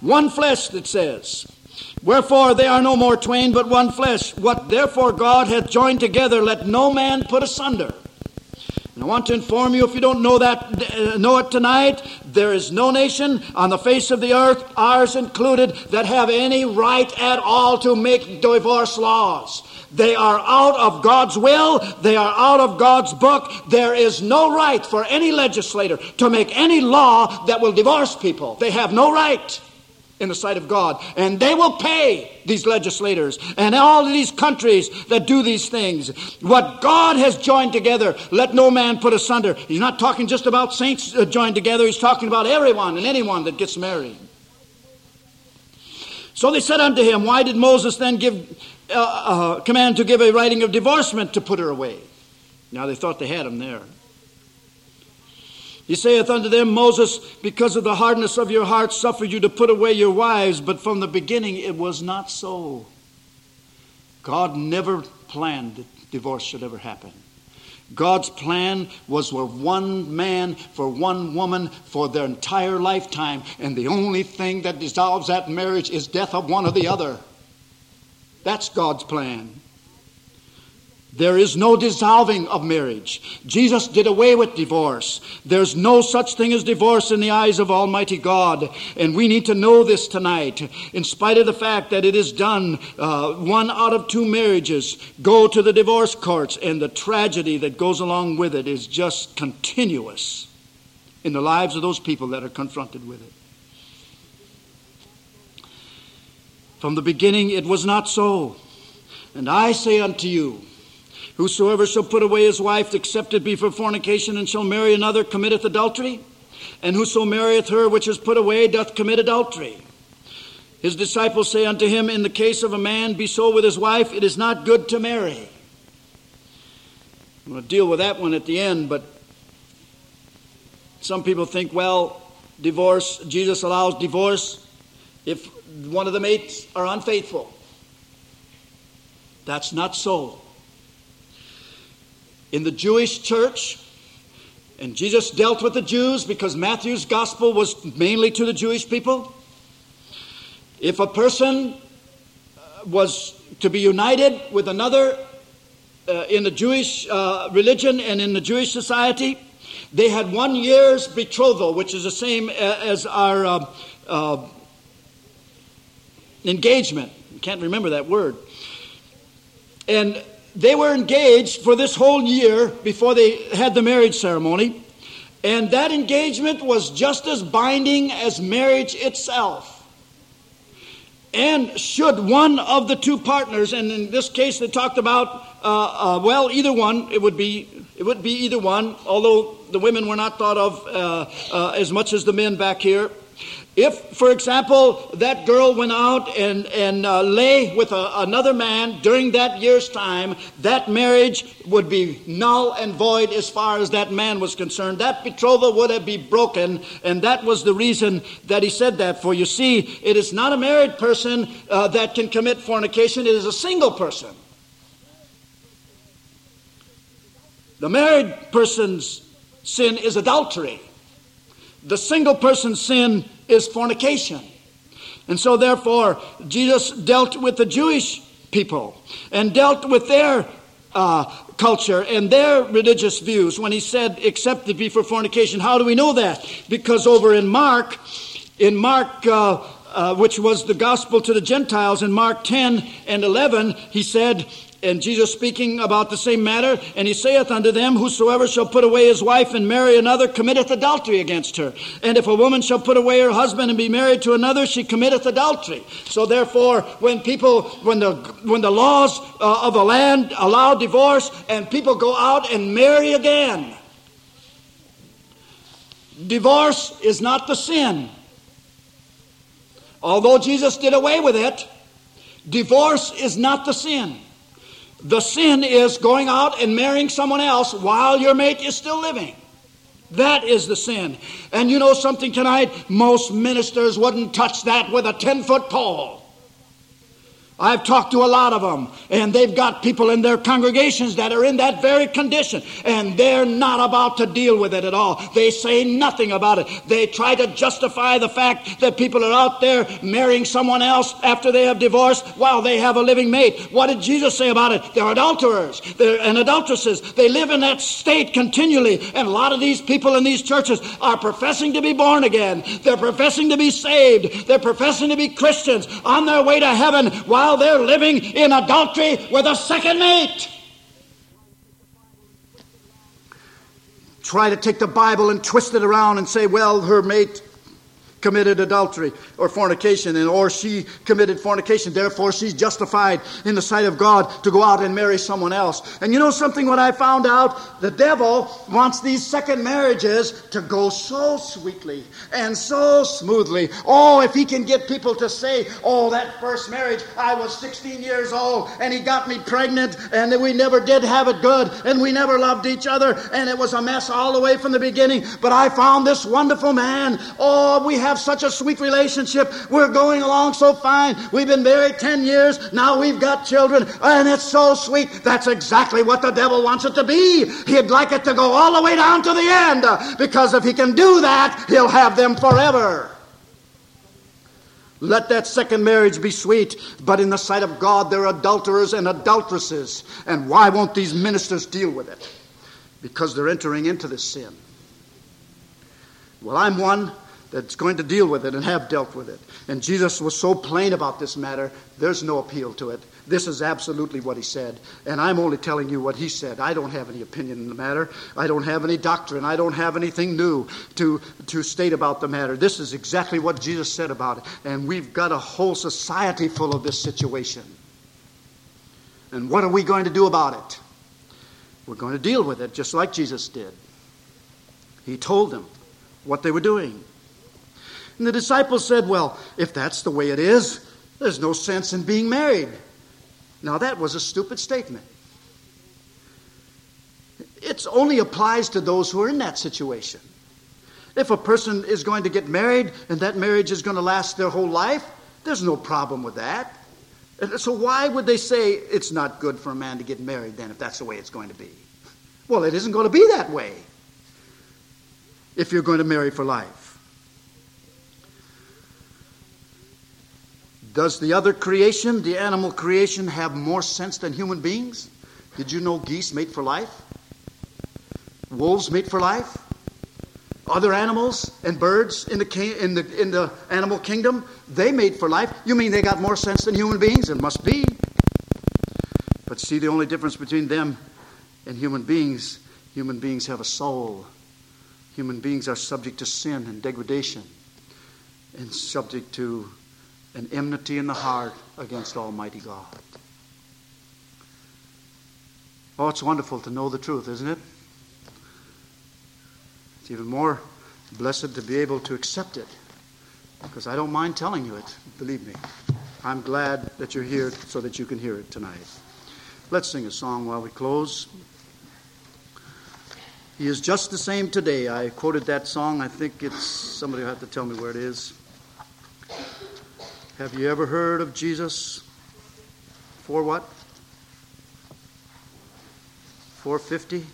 One flesh, it says. Wherefore they are no more twain, but one flesh. What therefore God hath joined together, let no man put asunder. And I want to inform you, if you don't know that, uh, know it tonight, there is no nation on the face of the earth, ours included, that have any right at all to make divorce laws. They are out of God's will. They are out of God's book. There is no right for any legislator to make any law that will divorce people. They have no right in the sight of God. And they will pay these legislators and all of these countries that do these things. What God has joined together, let no man put asunder. He's not talking just about saints uh, joined together, he's talking about everyone and anyone that gets married. So they said unto him, Why did Moses then give uh, uh, command to give a writing of divorcement to put her away? Now they thought they had him there. He saith unto them, Moses, because of the hardness of your heart, suffered you to put away your wives, but from the beginning it was not so. God never planned that divorce should ever happen. God's plan was for one man, for one woman, for their entire lifetime, and the only thing that dissolves that marriage is death of one or the other. That's God's plan. There is no dissolving of marriage. Jesus did away with divorce. There's no such thing as divorce in the eyes of Almighty God. And we need to know this tonight. In spite of the fact that it is done, uh, one out of two marriages go to the divorce courts, and the tragedy that goes along with it is just continuous in the lives of those people that are confronted with it. From the beginning, it was not so. And I say unto you, Whosoever shall put away his wife, except it be for fornication, and shall marry another, committeth adultery. And whoso marrieth her which is put away doth commit adultery. His disciples say unto him, In the case of a man be so with his wife, it is not good to marry. I'm going to deal with that one at the end, but some people think, well, divorce, Jesus allows divorce if one of the mates are unfaithful. That's not so in the Jewish church, and Jesus dealt with the Jews because Matthew's gospel was mainly to the Jewish people. If a person uh, was to be united with another uh, in the Jewish uh, religion and in the Jewish society, they had one year's betrothal, which is the same uh, as our uh, uh, engagement. I can't remember that word. And they were engaged for this whole year before they had the marriage ceremony. And that engagement was just as binding as marriage itself. And should one of the two partners, and in this case they talked about, uh, uh, well, either one, it would be, it would be either one, although the women were not thought of uh, uh as much as the men back here. If, for example, that girl went out and, and uh, lay with a, another man during that year's time, that marriage would be null and void as far as that man was concerned. That betrothal would have been broken, and that was the reason that he said that. For you see, it is not a married person uh, that can commit fornication, it is a single person. The married person's sin is adultery. The single person's sin is fornication. And so, therefore, Jesus dealt with the Jewish people and dealt with their uh, culture and their religious views when he said, except it be for fornication. How do we know that? Because over in Mark, in Mark, uh, uh, which was the gospel to the Gentiles, in Mark 10 and 11, he said, and Jesus speaking about the same matter, and he saith unto them, Whosoever shall put away his wife and marry another committeth adultery against her. And if a woman shall put away her husband and be married to another, she committeth adultery. So therefore, when people, when the when the laws uh, of the land allow divorce, and people go out and marry again, divorce is not the sin. Although Jesus did away with it, divorce is not the sin. The sin is going out and marrying someone else while your mate is still living. That is the sin. And you know something tonight? Most ministers wouldn't touch that with a 10 foot pole. I've talked to a lot of them, and they've got people in their congregations that are in that very condition, and they're not about to deal with it at all. They say nothing about it. They try to justify the fact that people are out there marrying someone else after they have divorced while they have a living mate. What did Jesus say about it? They're adulterers they're, and adulteresses. They live in that state continually, and a lot of these people in these churches are professing to be born again. They're professing to be saved. They're professing to be Christians on their way to heaven while while they're living in adultery with a second mate. Try to take the Bible and twist it around and say, well, her mate committed adultery or fornication, and or she committed fornication. Therefore, she's justified in the sight of God to go out and marry someone else. And you know something? What I found out, the devil wants these second marriages to go so sweetly and so smoothly. Oh, if he can get people to say, "Oh, that first marriage, I was 16 years old, and he got me pregnant, and we never did have it good, and we never loved each other, and it was a mess all the way from the beginning." But I found this wonderful man. Oh, we have have such a sweet relationship. We're going along so fine. We've been married 10 years. Now we've got children, and it's so sweet. That's exactly what the devil wants it to be. He'd like it to go all the way down to the end because if he can do that, he'll have them forever. Let that second marriage be sweet, but in the sight of God, they're adulterers and adulteresses. And why won't these ministers deal with it? Because they're entering into this sin. Well, I'm one that's going to deal with it and have dealt with it. And Jesus was so plain about this matter, there's no appeal to it. This is absolutely what he said. And I'm only telling you what he said. I don't have any opinion in the matter. I don't have any doctrine. I don't have anything new to, to state about the matter. This is exactly what Jesus said about it. And we've got a whole society full of this situation. And what are we going to do about it? We're going to deal with it just like Jesus did. He told them what they were doing. And the disciples said, Well, if that's the way it is, there's no sense in being married. Now, that was a stupid statement. It only applies to those who are in that situation. If a person is going to get married and that marriage is going to last their whole life, there's no problem with that. So, why would they say it's not good for a man to get married then if that's the way it's going to be? Well, it isn't going to be that way if you're going to marry for life. Does the other creation, the animal creation, have more sense than human beings? Did you know geese mate for life? Wolves mate for life? Other animals and birds in the, in the, in the animal kingdom, they mate for life. You mean they got more sense than human beings? It must be. But see, the only difference between them and human beings, human beings have a soul. Human beings are subject to sin and degradation and subject to an enmity in the heart against Almighty God. Oh, it's wonderful to know the truth, isn't it? It's even more blessed to be able to accept it because I don't mind telling you it, believe me. I'm glad that you're here so that you can hear it tonight. Let's sing a song while we close. He is just the same today. I quoted that song. I think it's somebody will have to tell me where it is. Have you ever heard of Jesus for what? 450?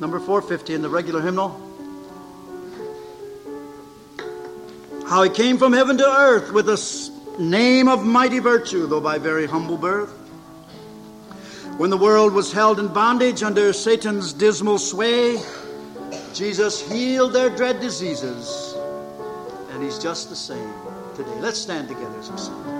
Number 450 in the regular hymnal. How he came from heaven to earth with a name of mighty virtue, though by very humble birth. When the world was held in bondage under Satan's dismal sway, Jesus healed their dread diseases, and he's just the same today. Let's stand together as we sing.